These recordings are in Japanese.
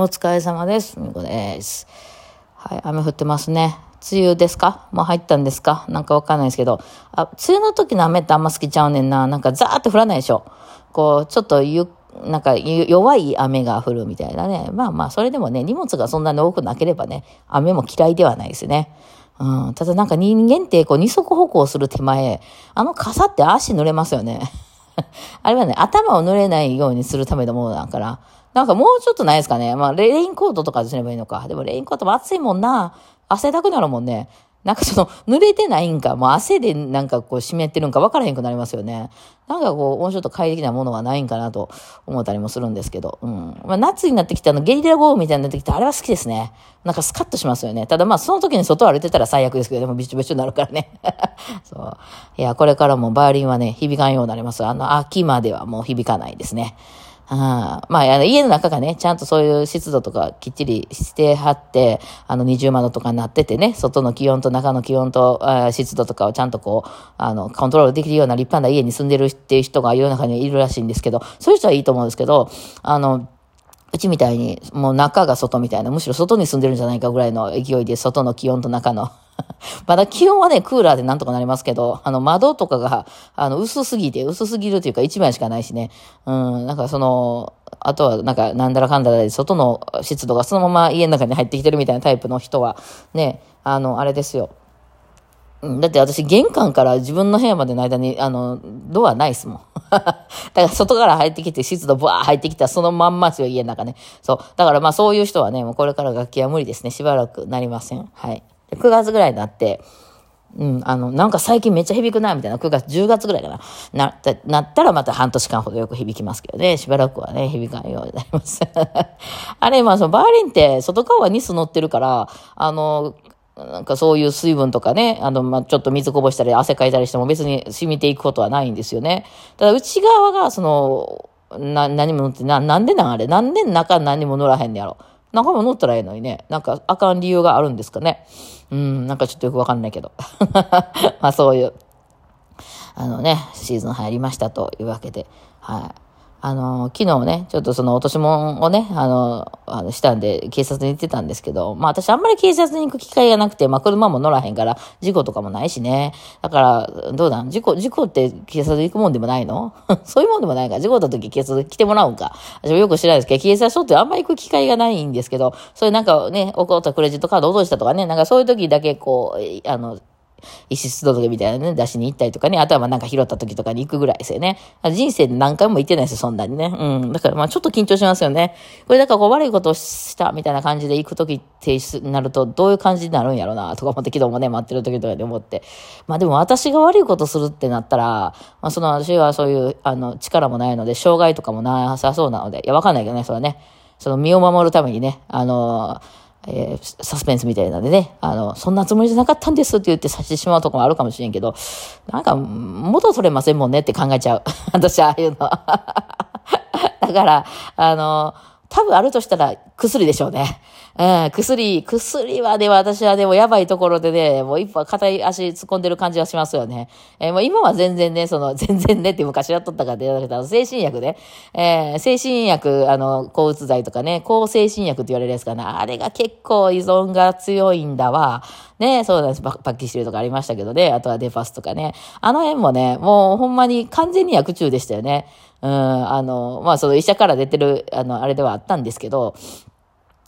お疲れ様です。みこです。はい、雨降ってますね。梅雨ですか？もう入ったんですか？なんかわかんないですけど。あ、梅雨の時の雨ってあんま好きちゃうねんな。なんかザーって降らないでしょ。こう、ちょっとゆ、なんか弱い雨が降るみたいなね。まあまあ、それでもね、荷物がそんなに多くなければね、雨も嫌いではないですね。うん。ただなんか人間ってこう二足歩行する手前、あの傘って足濡れますよね。あれはね、頭を濡れないようにするためのものだから、なんかもうちょっとないですかね。まあ、レインコートとかですればいいのか。でもレインコートも暑いもんな。汗だくなるもんね。なんかその、濡れてないんか、もう汗でなんかこう湿ってるんか分からへんくなりますよね。なんかこう、もうちょっと快適なものがないんかなと思ったりもするんですけど。うん。まあ、夏になってきたの、ゲリラ豪雨みたいになってきて、あれは好きですね。なんかスカッとしますよね。ただまあ、その時に外歩いてたら最悪ですけど、でもびちょびちょになるからね。そう。いや、これからもバイオリンはね、響かんようになります。あの、秋まではもう響かないですね。あまあ、あの家の中がね、ちゃんとそういう湿度とかきっちりしてはって、あの、二重窓とかになっててね、外の気温と中の気温とあ湿度とかをちゃんとこう、あの、コントロールできるような立派な家に住んでるっていう人が世の中にいるらしいんですけど、そういう人はいいと思うんですけど、あの、うちみたいに、もう中が外みたいな、むしろ外に住んでるんじゃないかぐらいの勢いで、外の気温と中の。まだ気温はね、クーラーでなんとかなりますけど、あの、窓とかが、あの、薄すぎて、薄すぎるというか、一枚しかないしね。うん、なんかその、あとは、なんか、なんだらかんだらで、外の湿度がそのまま家の中に入ってきてるみたいなタイプの人は、ね、あの、あれですよ。だって私、玄関から自分の部屋までの間に、あの、ドアないっすもん。だから外から入ってきて、湿度ブワー入ってきたらそのまんまですよ、家の中ね。そう。だからまあそういう人はね、もうこれから楽器は無理ですね。しばらくなりません。はい。9月ぐらいになって、うん、あの、なんか最近めっちゃ響くな、みたいな。9月、10月ぐらいかな。なった、なったらまた半年間ほどよく響きますけどね。しばらくはね、響かんようになります。あれ、まあそのバーリンって外側はニス乗ってるから、あの、なんかそういう水分とかね、あの、まあ、ちょっと水こぼしたり汗かいたりしても別に染みていくことはないんですよね。ただ内側がその、な、何も乗って、な、なんでなんあれ？なんで中何も乗らへんねやろ？中も乗ったらええのにね。なんかあかん理由があるんですかね。うん、なんかちょっとよくわかんないけど。まあそういう、あのね、シーズン入りましたというわけで、はい。あの、昨日ね、ちょっとその落とし物をね、あの、あのしたんで、警察に行ってたんですけど、まあ私あんまり警察に行く機会がなくて、まあ車も乗らへんから、事故とかもないしね。だから、どうだ事故、事故って警察行くもんでもないの？そういうもんでもないか、事故った時警察来てもらうんか？私もよく知らないですけど、警察署ってあんまり行く機会がないんですけど、そういうなんかね、起こったクレジットカード落としたとかね、なんかそういう時だけこう、あの、遺失届みたいなね、出しに行ったりとかね、あとはまあなんか拾った時とかに行くぐらいですよね。人生で何回も行ってないですよ、そんなにね。うん。だからまあちょっと緊張しますよね。これだからこう悪いことをしたみたいな感じで行く時ってなるとどういう感じになるんやろうな、とか思って昨日もね、待ってる時とかで思って。まあでも私が悪いことするってなったら、まあその私はそういうあの力もないので、障害とかもなさそうなので、いやわかんないけどね、それはね。その身を守るためにね、あのえーサスペンスみたいなんでね、あの、そんなつもりじゃなかったんですって言ってさしてしまうとこもあるかもしれんけど、なんか、元取れませんもんねって考えちゃう。私、ああいうの。だから、あの、多分あるとしたら薬でしょうね。うん、薬、薬はで私はでもやばいところでね、もう一歩硬い足突っ込んでる感じはしますよね。えーもう今は全然ね、その、全然ねって昔やっとったからでやけど、精神薬ね。えー精神薬、あの、抗うつ剤とかね、抗精神薬って言われるやつかな。あれが結構依存が強いんだわ。ね、そうなんです。パパッキシルとかありましたけどね。あとはデパスとかね。あの辺もね、もうほんまに完全に薬中でしたよね。うん、あの、まあ、その医者から出てる、あの、あれではあったんですけど、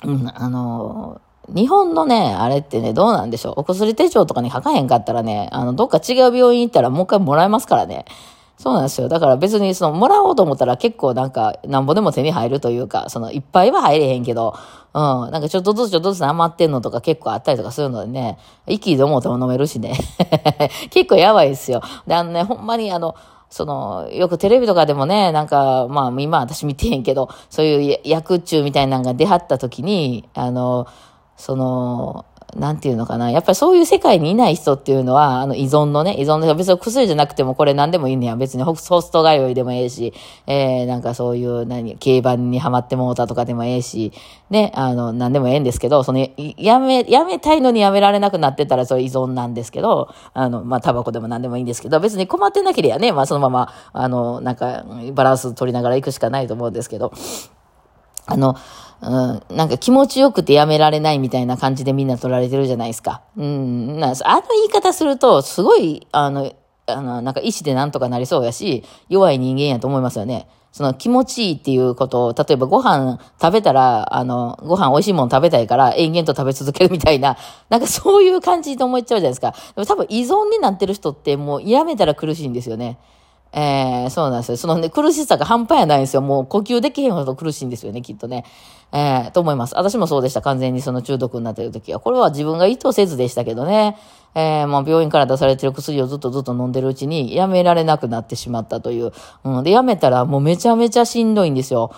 うん、あの、日本のね、あれってね、どうなんでしょう？お薬手帳とかに書かへんかったらね、あの、どっか違う病院行ったらもう一回もらえますからね。そうなんですよ。だから別にその、もらおうと思ったら結構なんか、なんぼでも手に入るというか、その、いっぱいは入れへんけど、うん、なんかちょっとずつちょっとずつ余ってんのとか結構あったりとかするのでね、一気にで思っても飲めるしね。結構やばいですよ。で、あのね、ほんまにあの、その、よくテレビとかでもね、なんか、まあ今私見てへんけど、そういう薬中みたいなのが出はった時に、あの、その、なんていうのかな。やっぱりそういう世界にいない人っていうのは、あの依存のね、依存の、別に薬じゃなくてもこれ何でもいいんや。別にホスト通いでもええし、えー、なんかそういう、何、競馬にはまってもうたとかでもええし、ね、あの、何でもええんですけど、その、やめ、やめたいのにやめられなくなってたらそれ依存なんですけど、あの、まあ、タバコでも何でもいいんですけど、別に困ってなければね、まあ、そのまま、あの、なんか、バランス取りながら行くしかないと思うんですけど、あの、うん、なんか気持ちよくてやめられないみたいな感じでみんな取られてるじゃないですか。うん、なあの言い方すると、すごい、あの、あの、なんか意志でなんとかなりそうやし、弱い人間やと思いますよね。その気持ちいいっていうことを、例えばご飯食べたら、あの、ご飯美味しいもの食べたいから延々と食べ続けるみたいな、なんかそういう感じと思っちゃうじゃないですか。でも多分依存になってる人ってもうやめたら苦しいんですよね。えー、そうなんですよ。そのね、苦しさが半端やないんですよ。もう呼吸できへんほど苦しいんですよね、きっとね。えー、と思います。私もそうでした。完全にその中毒になってる時は。これは自分が意図せずでしたけどね。えー、もう病院から出されてる薬をずっとずっと飲んでるうちに、やめられなくなってしまったという。うん。で、やめたらもうめちゃめちゃしんどいんですよ。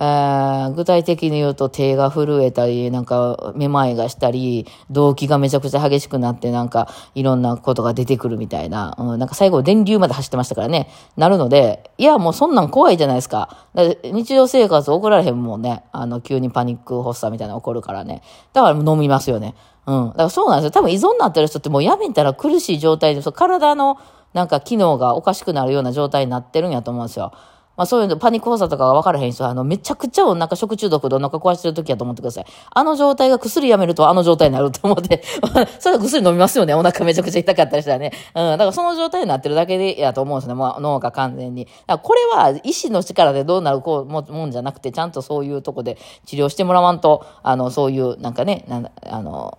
え、具体的に言うと手が震えたり、なんかめまいがしたり、動機がめちゃくちゃ激しくなって、なんかいろんなことが出てくるみたいな、うん、なんか最後電流まで走ってましたからね、なるので、いやもうそんなん怖いじゃないですか。か日常生活送られへんもんね、あの急にパニック発作みたいなの起こるからね。だから飲みますよね。うん。だからそうなんですよ。多分依存になってる人ってもうやめたら苦しい状態で、そう体のなんか機能がおかしくなるような状態になってるんやと思うんですよ。まあそういうの、パニック発作とかが分からへん人は、あの、めちゃくちゃお腹食中毒でお腹壊してる時やと思ってください。あの状態が薬やめるとあの状態になると思って、それは薬飲みますよね。お腹めちゃくちゃ痛かったりしたらね。うん。だからその状態になってるだけでやと思うんですね。もう脳が完全に。だからこれは意志の力でどうなるこうももんじゃなくて、ちゃんとそういうとこで治療してもらわんと、あの、そういう、なんかね、なんあの、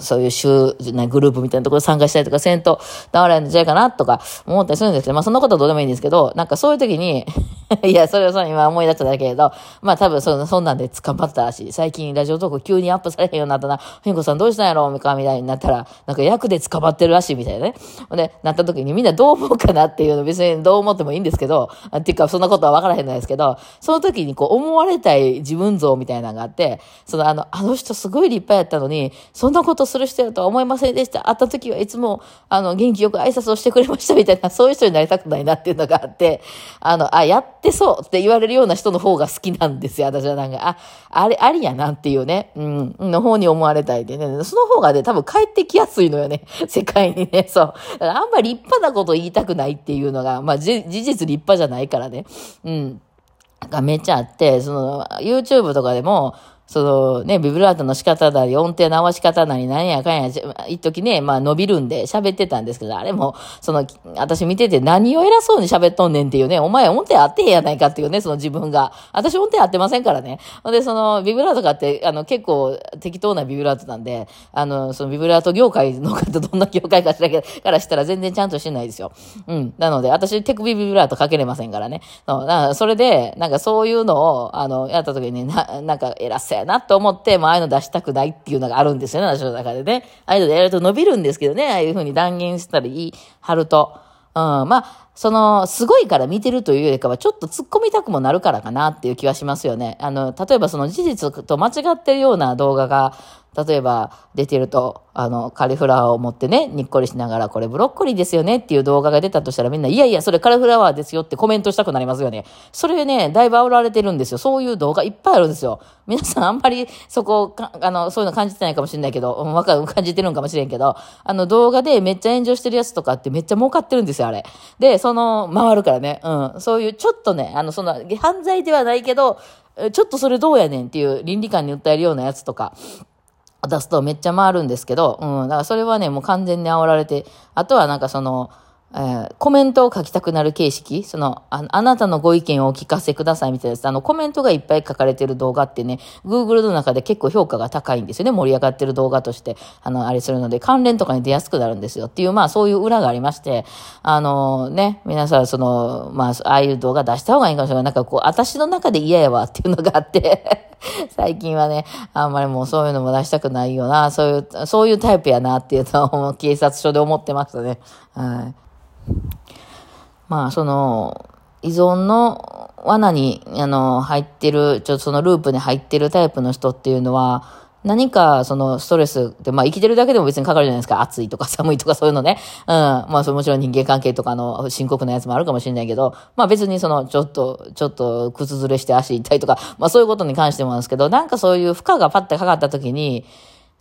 そういう集、ね、グループみたいなところ参加したりとかせんと、ダメなんじゃないかなとか思ったりするんですけど、まあそんなことはどうでもいいんですけど、なんかそういう時に いや、それをそ今思い出しただけど、まあ多分そのそんなんで捕まったらしい、最近ラジオトーク急にアップされへんようになったな、ふみこさんどうしたんやろみたいになったら、なんか役で捕まってるらしいみたいなね。で、なった時にみんなどう思うかなっていうの別にどう思ってもいいんですけど、っていうかそんなことは分からへんないですけど、その時にこう思われたい自分像みたいなのがあって、そのあの、あの人すごい立派やったのに、そんなことする人やとは思いませんでした。会った時はいつも、あの、元気よく挨拶をしてくれましたみたいな、そういう人になりたくないなっていうのがあって、あの、あ、やってそうって言われるような人の方が好きなんですよ。私はなんか、あ、あれ、ありやなっていうね、うん、の方に思われたいでね、その方がね、多分帰ってきやすいのよね。世界にね、そう。だからあんまり立派なこと言いたくないっていうのが、まあ、事実立派じゃないからね。うん。がめっちゃあって、その、YouTube とかでも、そのね、ビブラートの仕方だり、音程の合わし方なり、なんやかんや、一時ね、まあ伸びるんで喋ってたんですけど、あれも、その、私見てて何を偉そうに喋っとんねんっていうね、お前音程合ってへんやないかっていうね、その自分が。私音程合ってませんからね。で、その、ビブラートかって、あの、結構適当なビブラートなんで、あの、そのビブラート業界の方、どんな業界かしらからしたら全然ちゃんとしてないですよ。うん。なので、私手首ビブラートかけれませんからね。そうだからそれで、なんかそういうのを、あの、やった時に、な、なんか偉そうやなと思って、まあ、ああいうの出したくないっていうのがあるんですよね、私の中でね。ああいうのでやると伸びるんですけどね、ああいうふうに断言したり言い張ると。うん、まあ、その、すごいから見てるというよりかは、ちょっと突っ込みたくもなるからかなっていう気はしますよね。あの、例えばその事実と間違ってるような動画が、例えば出てると、あの、カリフラワーを持ってね、にっこりしながら、これブロッコリーですよねっていう動画が出たとしたらみんな、いやいや、それカリフラワーですよってコメントしたくなりますよね。それね、だいぶ煽られてるんですよ。そういう動画いっぱいあるんですよ。皆さんあんまりそこ、あの、そういうの感じてないかもしれないけど、わかる、感じてるんかもしれんけど、あの動画でめっちゃ炎上してるやつとかってめっちゃ儲かってるんですよ、あれ。で、その、回るからね、うん。そういうちょっとね、あの、その、犯罪ではないけど、ちょっとそれどうやねんっていう倫理観に訴えるようなやつとか、出すとめっちゃ回るんですけど、うん、だからそれはね、もう完全に煽られて、あとはなんかその、えー、コメントを書きたくなる形式、そのあ、あなたのご意見をお聞かせくださいみたいなやつ、あの、コメントがいっぱい書かれてる動画ってね、Google の中で結構評価が高いんですよね。盛り上がってる動画として、あの、あれするので、関連とかに出やすくなるんですよっていう、まあ、そういう裏がありまして、あのね、皆さん、その、まあ、ああいう動画出した方がいいかもしれない。なんかこう、私の中で嫌やわっていうのがあって 最近はね、あんまりもうそういうのも出したくないよな、そういう、そういうタイプやなっていうのを警察署で思ってましたね。はい。まあ、その、依存の罠に、あの、入ってる、ちょっとそのループに入ってるタイプの人っていうのは、何かそのストレスで、まあ生きてるだけでも別にかかるじゃないですか。暑いとか寒いとかそういうのね。うん。まあもちろん人間関係とかの深刻なやつもあるかもしれないけど、まあ別にそのちょっと、ちょっと靴ずれして足痛いとか、まあそういうことに関してもなんですけど、なんかそういう負荷がパッてかかった時に、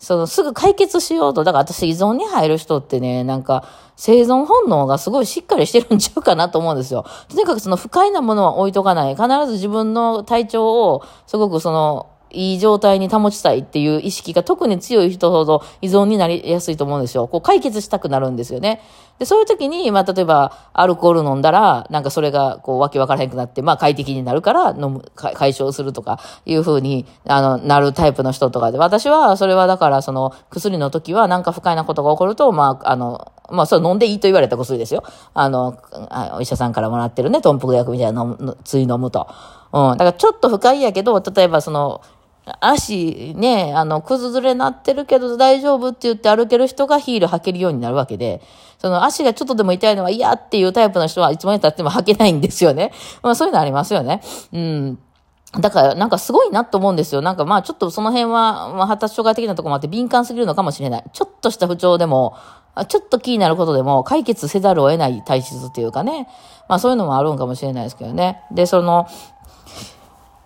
そのすぐ解決しようと、だから私依存に入る人ってね、なんか生存本能がすごいしっかりしてるんちゃうかなと思うんですよ。とにかくその不快なものは置いとかない。必ず自分の体調をすごくそのいい状態に保ちたいっていう意識が特に強い人ほど依存になりやすいと思うんですよ。こう解決したくなるんですよね。で、そういう時に、まあ、例えば、アルコール飲んだら、なんかそれが、こう、わけわからへんくなって、まあ、快適になるから、飲む、解消するとか、いう風に、あの、なるタイプの人とかで、私は、それはだから、その、薬の時は、なんか不快なことが起こると、まあ、あの、まあ、それ飲んでいいと言われた薬ですよ。あの、お医者さんからもらってるね、トンプク薬みたいなの、つい飲むと。うん。だからちょっと不快やけど、例えばその、足ね、あの、崩れなってるけど大丈夫って言って歩ける人がヒール履けるようになるわけで、その足がちょっとでも痛いのは嫌っていうタイプの人はいつまで経っても履けないんですよね。まあそういうのありますよね。うん。だから、なんかすごいなと思うんですよ。なんかまあちょっとその辺は、まあ発達障害的なとこもあって敏感すぎるのかもしれない。ちょっとした不調でも、ちょっと気になることでも解決せざるを得ない体質っていうかね。まあそういうのもあるんかもしれないですけどね。で、その、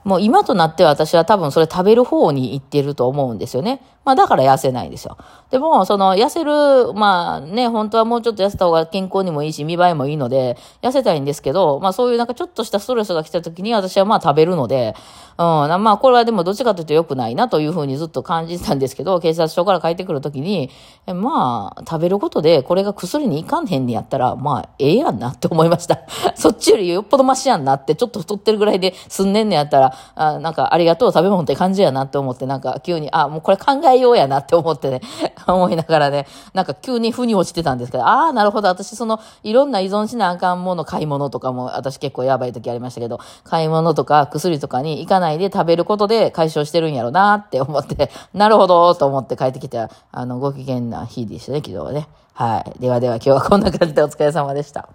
もう今となっては私は多分それ食べる方に行ってると思うんですよね。まあだから痩せないんですよ。でも、その痩せる、まあね、本当はもうちょっと痩せた方が健康にもいいし、見栄えもいいので、痩せたいんですけど、まあそういうなんかちょっとしたストレスが来た時に私はまあ食べるので、うん、まあこれはでもどっちかというと良くないなというふうにずっと感じてたんですけど、警察署から帰ってくる時に、まあ食べることでこれが薬にいかんへんにやったら、まあええやんなって思いました。そっちよりよっぽどマシやんなって、ちょっと太ってるぐらいで済んねんねやったら、あなんかありがとう食べ物って感じやなって思って、なんか急に、あ、もうこれ考ええようやなって思ってね、思いながらね、なんか急に腑に落ちてたんですけど、ああ、なるほど、私その、いろんな依存しなあかんもの、買い物とかも、私結構やばい時ありましたけど、買い物とか薬とかに行かないで食べることで解消してるんやろなって思って、なるほど、と思って帰ってきた、あの、ご機嫌な日でしたね、昨日はね。はい。ではでは今日はこんな感じでお疲れ様でした。